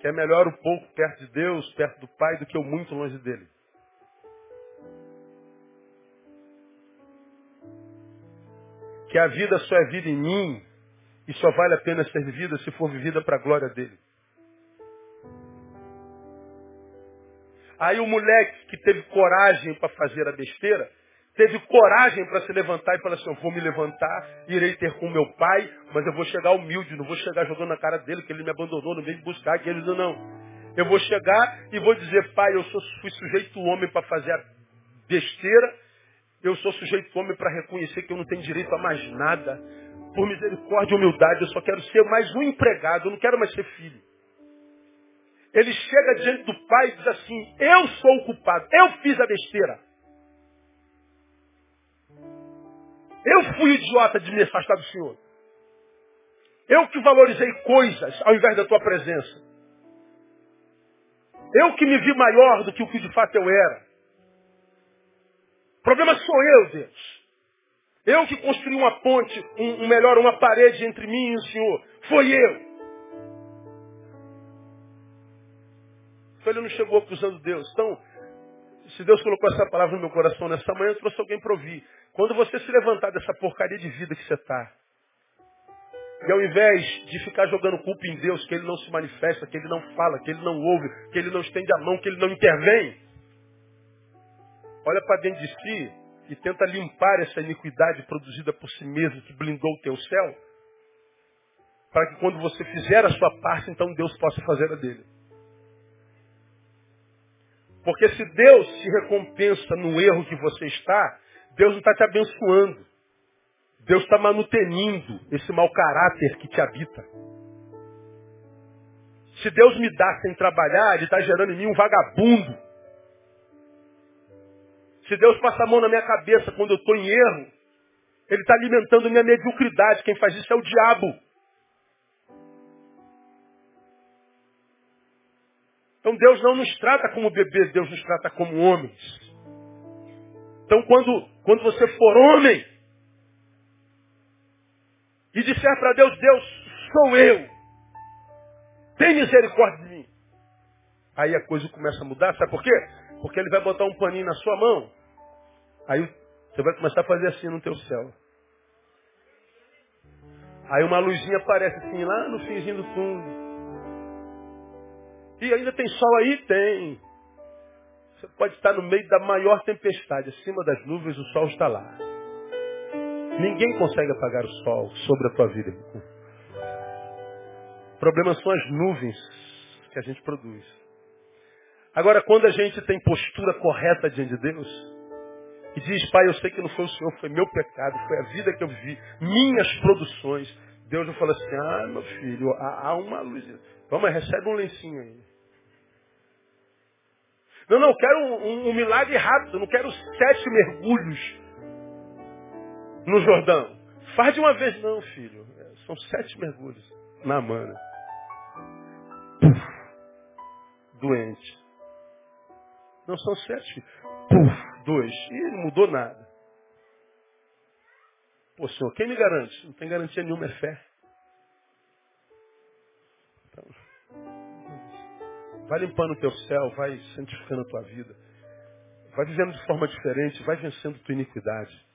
S1: Que é melhor o pouco perto de Deus, perto do Pai, do que o muito longe dele. Que a vida só é vida em mim e só vale a pena ser vivida se for vivida para a glória dele. Aí o moleque que teve coragem para fazer a besteira, teve coragem para se levantar e falar assim, eu vou me levantar, irei ter com meu pai, mas eu vou chegar humilde, não vou chegar jogando na cara dele, que ele me abandonou, não veio buscar, que ele não, não. Eu vou chegar e vou dizer, pai, eu sou, fui sujeito homem para fazer a besteira, eu sou sujeito homem para reconhecer que eu não tenho direito a mais nada. Por misericórdia e humildade, eu só quero ser mais um empregado, eu não quero mais ser filho. Ele chega diante do pai e diz assim, eu sou o culpado, eu fiz a besteira. Eu fui idiota de me afastar do Senhor. Eu que valorizei coisas ao invés da tua presença. Eu que me vi maior do que o que de fato eu era. O problema sou eu, Deus. Eu que construí uma ponte, um, um melhor, uma parede entre mim e o Senhor. Foi eu. Então ele não chegou acusando Deus. Então, se Deus colocou essa palavra no meu coração nessa manhã, eu trouxe alguém para ouvir. Quando você se levantar dessa porcaria de vida que você está, e ao invés de ficar jogando culpa em Deus, que Ele não se manifesta, que Ele não fala, que Ele não ouve, que Ele não estende a mão, que Ele não intervém, olha para dentro de si e tenta limpar essa iniquidade produzida por si mesmo, que blindou o teu céu, para que quando você fizer a sua parte, então Deus possa fazer a dele. Porque se Deus se recompensa no erro que você está, Deus não está te abençoando. Deus está manutenindo esse mau caráter que te habita. Se Deus me dá sem trabalhar, Ele está gerando em mim um vagabundo. Se Deus passa a mão na minha cabeça quando eu estou em erro, Ele está alimentando minha mediocridade. Quem faz isso é o diabo. Então Deus não nos trata como bebês, Deus nos trata como homens. Então quando, quando você for homem e disser para Deus, Deus, sou eu. Tem misericórdia de mim. Aí a coisa começa a mudar, sabe por quê? Porque ele vai botar um paninho na sua mão. Aí você vai começar a fazer assim no teu céu. Aí uma luzinha aparece assim lá no finzinho do túnel. E ainda tem sol aí? Tem. Você pode estar no meio da maior tempestade. Acima das nuvens o sol está lá. Ninguém consegue apagar o sol sobre a tua vida. O problema são as nuvens que a gente produz. Agora, quando a gente tem postura correta diante de Deus, e diz, pai, eu sei que não foi o Senhor, foi meu pecado, foi a vida que eu vivi, minhas produções. Deus não fala assim, ah, meu filho, há, há uma luz. Vamos, recebe um lencinho aí. Não, não, eu quero um, um, um milagre rápido, não quero sete mergulhos no Jordão. Faz de uma vez, não, filho. São sete mergulhos na mana. Puf, doente. Não são sete. Puf, dois. E não mudou nada. Pô, senhor, quem me garante? Não tem garantia nenhuma, é fé. Então, vai limpando o teu céu, vai santificando a tua vida. Vai vivendo de forma diferente, vai vencendo tua iniquidade.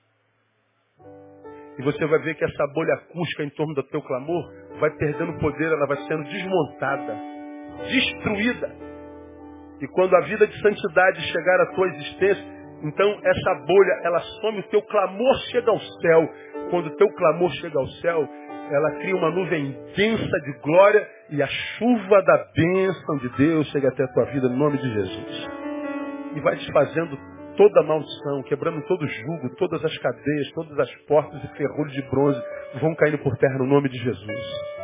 S1: E você vai ver que essa bolha acústica em torno do teu clamor vai perdendo poder, ela vai sendo desmontada, destruída. E quando a vida de santidade chegar à tua existência, então essa bolha, ela some, o teu clamor chega ao céu. Quando o teu clamor chega ao céu, ela cria uma nuvem densa de glória e a chuva da bênção de Deus chega até a tua vida no nome de Jesus. E vai desfazendo toda a maldição, quebrando todo o jugo, todas as cadeias, todas as portas e ferrolhos de bronze vão caindo por terra no nome de Jesus.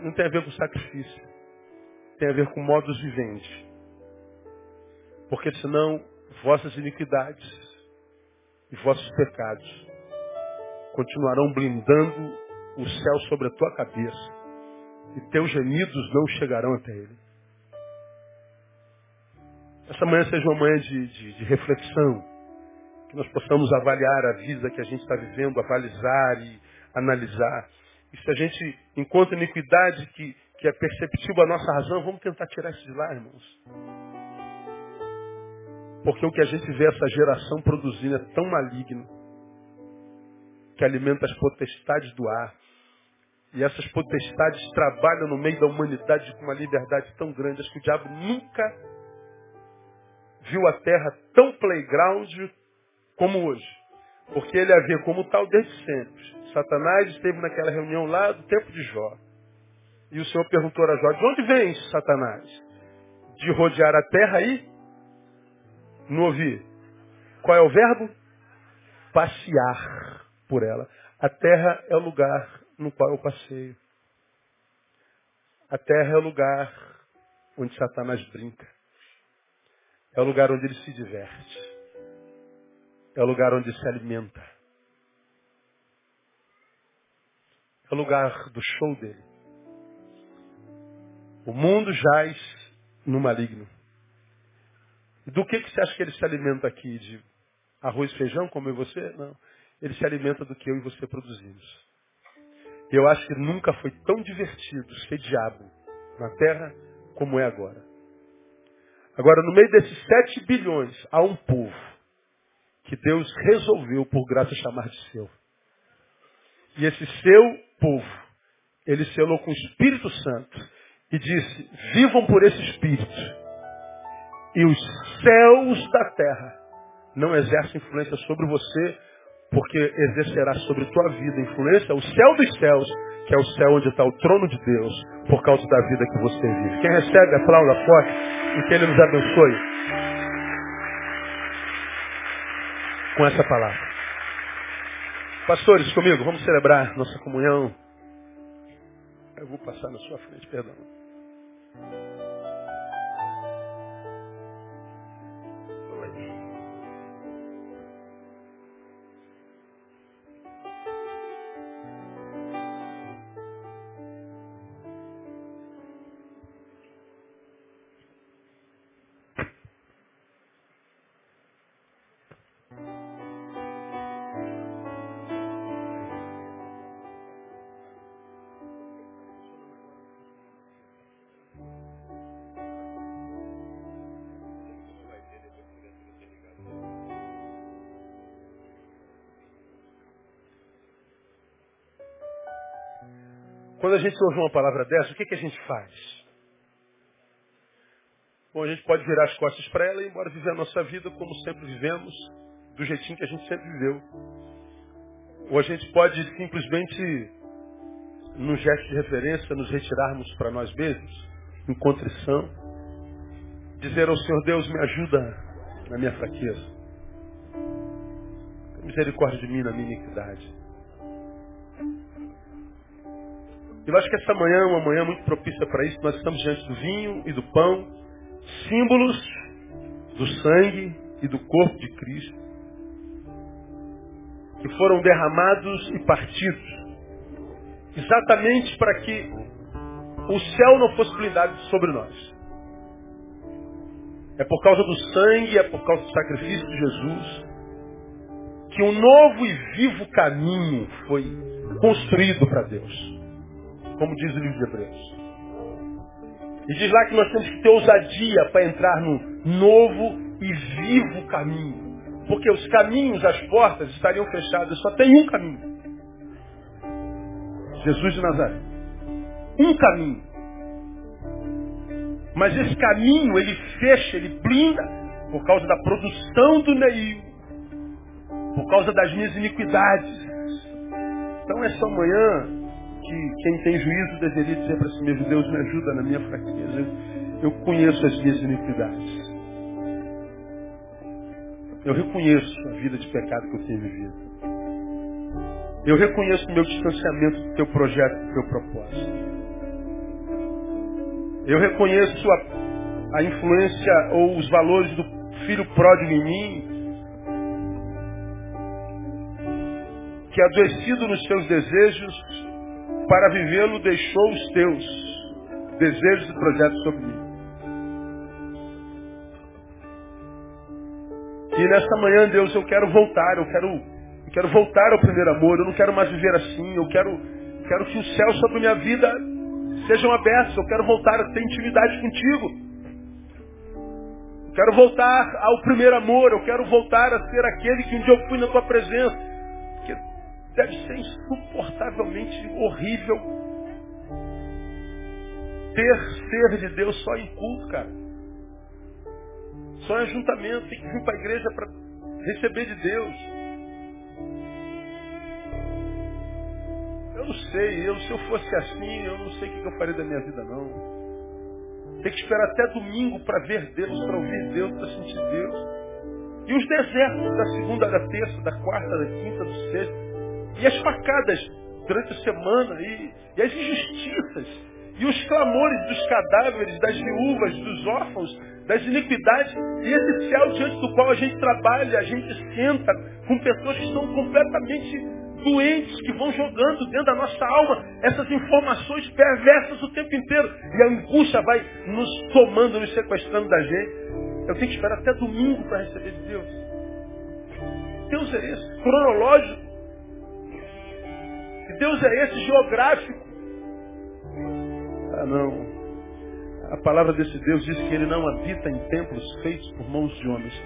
S1: Não tem a ver com sacrifício. Tem a ver com modos viventes. Porque senão vossas iniquidades e vossos pecados continuarão blindando o céu sobre a tua cabeça. E teus gemidos não chegarão até ele. Essa manhã seja uma manhã de, de, de reflexão. Que nós possamos avaliar a vida que a gente está vivendo, avalizar e analisar. E se a gente encontra iniquidade que, que é perceptível à nossa razão, vamos tentar tirar isso de lá, irmãos. Porque o que a gente vê essa geração produzindo é tão maligno que alimenta as potestades do ar. E essas potestades trabalham no meio da humanidade com uma liberdade tão grande. Acho que o diabo nunca viu a terra tão playground como hoje. Porque ele havia como tal desde sempre. Satanás esteve naquela reunião lá do tempo de Jó. E o Senhor perguntou a Jó, de onde vem Satanás? De rodear a terra aí? Não ouvi. Qual é o verbo? Passear por ela. A terra é o lugar no qual eu passeio. A terra é o lugar onde Satanás brinca. É o lugar onde ele se diverte. É o lugar onde se alimenta. É o lugar do show dele. O mundo jaz no maligno. Do que, que você acha que ele se alimenta aqui? De arroz e feijão, como eu e você? Não. Ele se alimenta do que eu e você produzimos. Eu acho que nunca foi tão divertido ser diabo na terra como é agora. Agora, no meio desses sete bilhões, há um povo que Deus resolveu, por graça, chamar de seu. E esse seu povo, ele selou com o Espírito Santo e disse, vivam por esse Espírito. E os céus da terra não exercem influência sobre você, porque exercerá sobre tua vida influência o céu dos céus, que é o céu onde está o trono de Deus, por causa da vida que você vive. Quem recebe, aplauda forte e que Ele nos abençoe com essa palavra. Pastores, comigo, vamos celebrar nossa comunhão. Eu vou passar na sua frente, perdão. Quando a gente ouve uma palavra dessa, o que, que a gente faz? Bom, a gente pode virar as costas para ela e embora viver a nossa vida como sempre vivemos, do jeitinho que a gente sempre viveu. Ou a gente pode simplesmente, num gesto de referência, nos retirarmos para nós mesmos, em contrição, dizer ao Senhor Deus, me ajuda na minha fraqueza. Misericórdia de mim na minha iniquidade. Eu acho que essa manhã é uma manhã muito propícia para isso. Nós estamos diante do vinho e do pão, símbolos do sangue e do corpo de Cristo, que foram derramados e partidos, exatamente para que o céu não fosse blindado sobre nós. É por causa do sangue, é por causa do sacrifício de Jesus, que um novo e vivo caminho foi construído para Deus. Como diz o livro de Hebreus. E diz lá que nós temos que ter ousadia para entrar no novo e vivo caminho. Porque os caminhos, as portas estariam fechadas. Só tem um caminho. Jesus de Nazaré. Um caminho. Mas esse caminho, ele fecha, ele blinda, por causa da produção do neio, por causa das minhas iniquidades. Então, essa manhã, que quem tem juízo deveria dizer para si mesmo, Deus me ajuda na minha fraqueza. Eu, conheço as minhas iniquidades. Eu reconheço a vida de pecado que eu tenho vivido. Eu reconheço o meu distanciamento do teu projeto, do teu propósito. Eu reconheço a, a influência ou os valores do filho pródigo em mim, que adoecido nos seus desejos, para vivê-lo deixou os teus desejos e projetos sobre mim. E nesta manhã, Deus, eu quero voltar, eu quero, eu quero voltar ao primeiro amor, eu não quero mais viver assim, eu quero, quero que os céus sobre minha vida sejam abertos. Eu quero voltar a ter intimidade contigo. Eu quero voltar ao primeiro amor. Eu quero voltar a ser aquele que um dia eu fui na tua presença. Deve ser insuportavelmente horrível ter ser de Deus só em culto, cara. Só em ajuntamento. Tem que vir para a igreja para receber de Deus. Eu não sei, eu, se eu fosse assim, eu não sei o que eu faria da minha vida não. Tem que esperar até domingo para ver Deus, para ouvir Deus, para sentir Deus. E os desertos da segunda, da terça, da quarta, da quinta, do sexto. E as facadas durante a semana. E, e as injustiças. E os clamores dos cadáveres, das viúvas, dos órfãos, das iniquidades. E esse céu diante do qual a gente trabalha, a gente senta com pessoas que estão completamente doentes que vão jogando dentro da nossa alma essas informações perversas o tempo inteiro. E a angústia vai nos tomando, nos sequestrando da gente. Eu tenho que esperar até domingo para receber de Deus. Deus é esse, cronológico. E Deus é esse, geográfico. Ah, não. A palavra desse Deus diz que ele não habita em templos feitos por mãos de homens.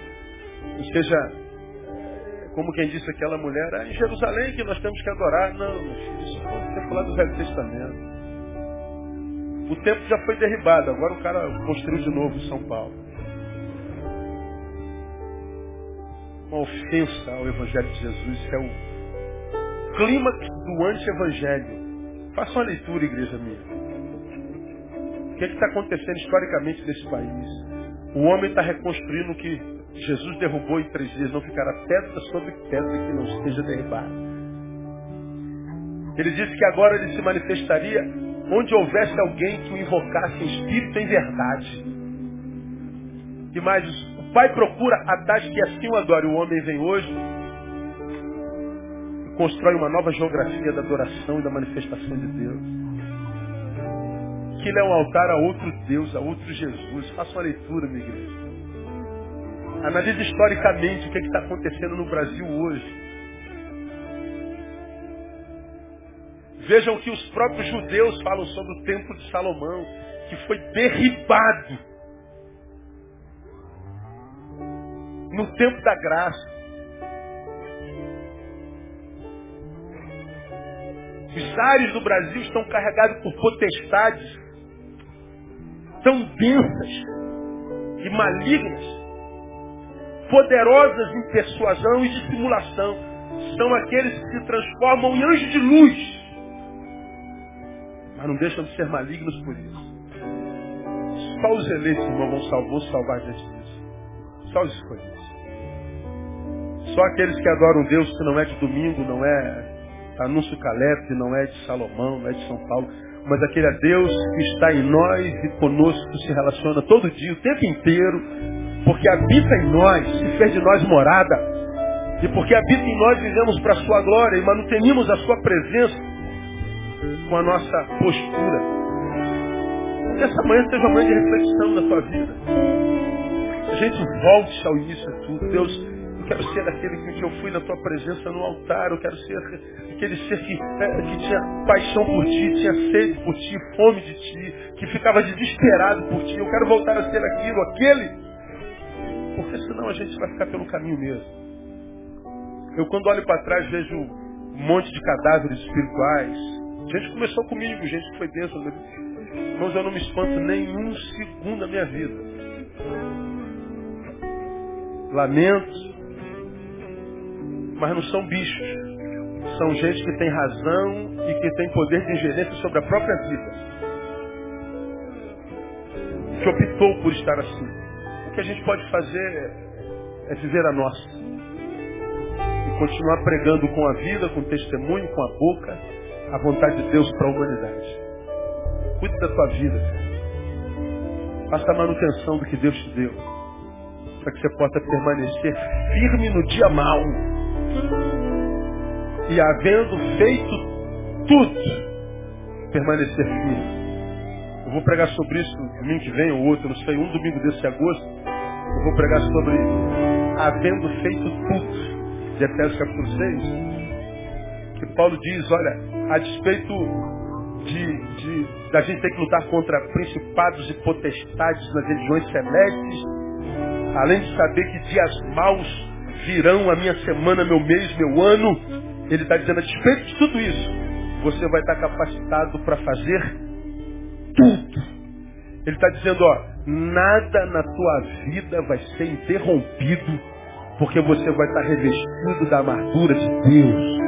S1: Ou seja, como quem disse aquela mulher, é em Jerusalém que nós temos que adorar. Não, isso foi o tempo lá do Velho Testamento. O templo já foi derribado, agora o cara construiu de novo em São Paulo. Uma ofensa ao Evangelho de Jesus, que é o clímax do anti-evangelho. Faça uma leitura, igreja minha. O que é está acontecendo historicamente nesse país? O homem está reconstruindo o que Jesus derrubou em três dias, não ficará pedra sobre pedra que não esteja derribada. Ele disse que agora ele se manifestaria onde houvesse alguém que o invocasse em espírito em verdade. E mais, o Pai procura a tais que assim o adore. O homem vem hoje constrói uma nova geografia da adoração e da manifestação de Deus. Que ele é um altar a outro Deus, a outro Jesus. Faça uma leitura, minha igreja. Analise historicamente o que é está acontecendo no Brasil hoje. Vejam que os próprios judeus falam sobre o templo de Salomão, que foi derribado no tempo da graça. Os ares do Brasil estão carregados por potestades tão densas e malignas, poderosas em persuasão e dissimulação. São aqueles que se transformam em anjos de luz, mas não deixam de ser malignos por isso. Só os eleitos, irmão, vão salvar, vão salvar disso. Só os escolhidos. Só aqueles que adoram Deus que não é de domingo, não é anúncio Caleb, não é de Salomão, não é de São Paulo, mas aquele é Deus que está em nós e conosco se relaciona todo dia, o tempo inteiro, porque habita em nós, se fez de nós morada. E porque habita em nós, vivemos para a sua glória e mantenemos a sua presença com a nossa postura. Que essa manhã seja uma manhã de reflexão na tua vida. A gente volte ao início de tudo. Deus, eu quero ser aquele que eu fui na tua presença no altar. Eu quero ser aquele ser que, é, que tinha paixão por ti, tinha sede por ti, fome de ti, que ficava desesperado por ti. Eu quero voltar a ser aquilo, aquele. Porque senão a gente vai ficar pelo caminho mesmo. Eu quando olho para trás vejo um monte de cadáveres espirituais. Gente começou comigo, gente que foi dentro. Irmãos, eu não me espanto nenhum segundo da minha vida. Lamento, mas não são bichos. São gente que tem razão e que tem poder de ingerência sobre a própria vida. Que optou por estar assim. O que a gente pode fazer é viver a nossa. E continuar pregando com a vida, com o testemunho, com a boca, a vontade de Deus para a humanidade. Cuide da tua vida. Faça a manutenção do que Deus te deu. Para que você possa permanecer firme no dia mau. E havendo feito tudo, permanecer firme. Eu vou pregar sobre isso domingo que vem ou outro, não sei, um domingo desse agosto. Eu vou pregar sobre havendo feito tudo. De Efésios capítulo 6. Que Paulo diz, olha, a despeito de, de, da gente ter que lutar contra principados e potestades nas regiões celestes, além de saber que dias maus virão a minha semana, meu mês, meu ano, ele está dizendo, a despeito de tudo isso, você vai estar capacitado para fazer tudo. Ele está dizendo, ó, nada na tua vida vai ser interrompido, porque você vai estar revestido da armadura de Deus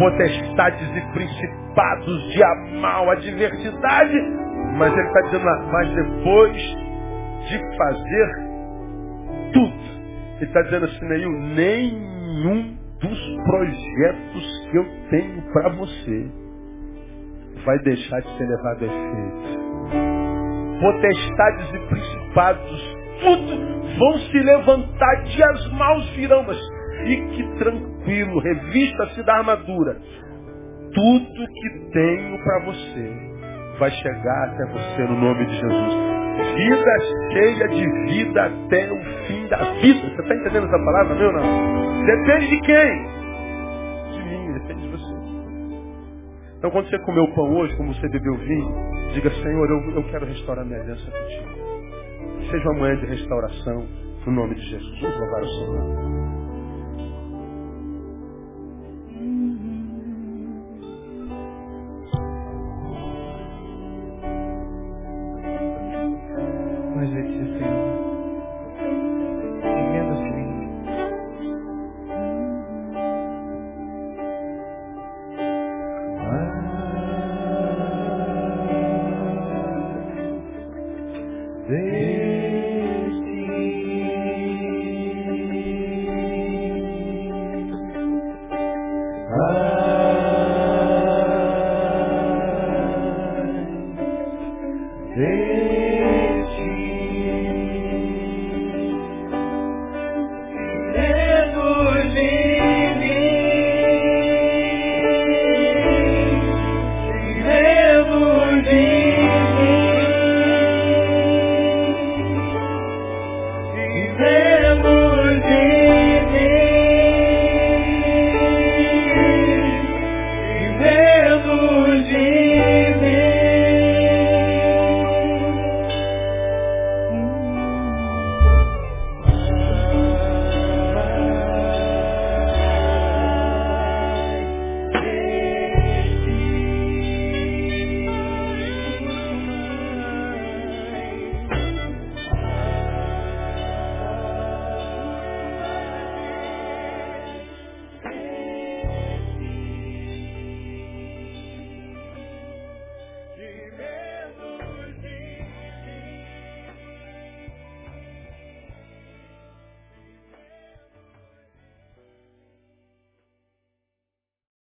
S1: potestades e principados de mal, adversidade. Mas ele está dizendo lá, mas depois de fazer tudo, ele está dizendo assim, Neil, nenhum dos projetos que eu tenho para você vai deixar de ser levado a efeito. Potestades e principados, tudo vão se levantar, dias maus virão, mas fique tranquilo, revista-se da armadura. Tudo que tenho para você vai chegar até você no nome de Jesus. Vida cheia de vida até o fim da vida. Você está entendendo essa palavra, meu não? Depende de quem? De mim, depende de você. Então quando você comeu o pão hoje, como você bebeu vinho, diga, Senhor, eu, eu quero restaurar minha aliança contigo. Seja uma manhã de restauração, no nome de Jesus. Vamos louvar o Senhor.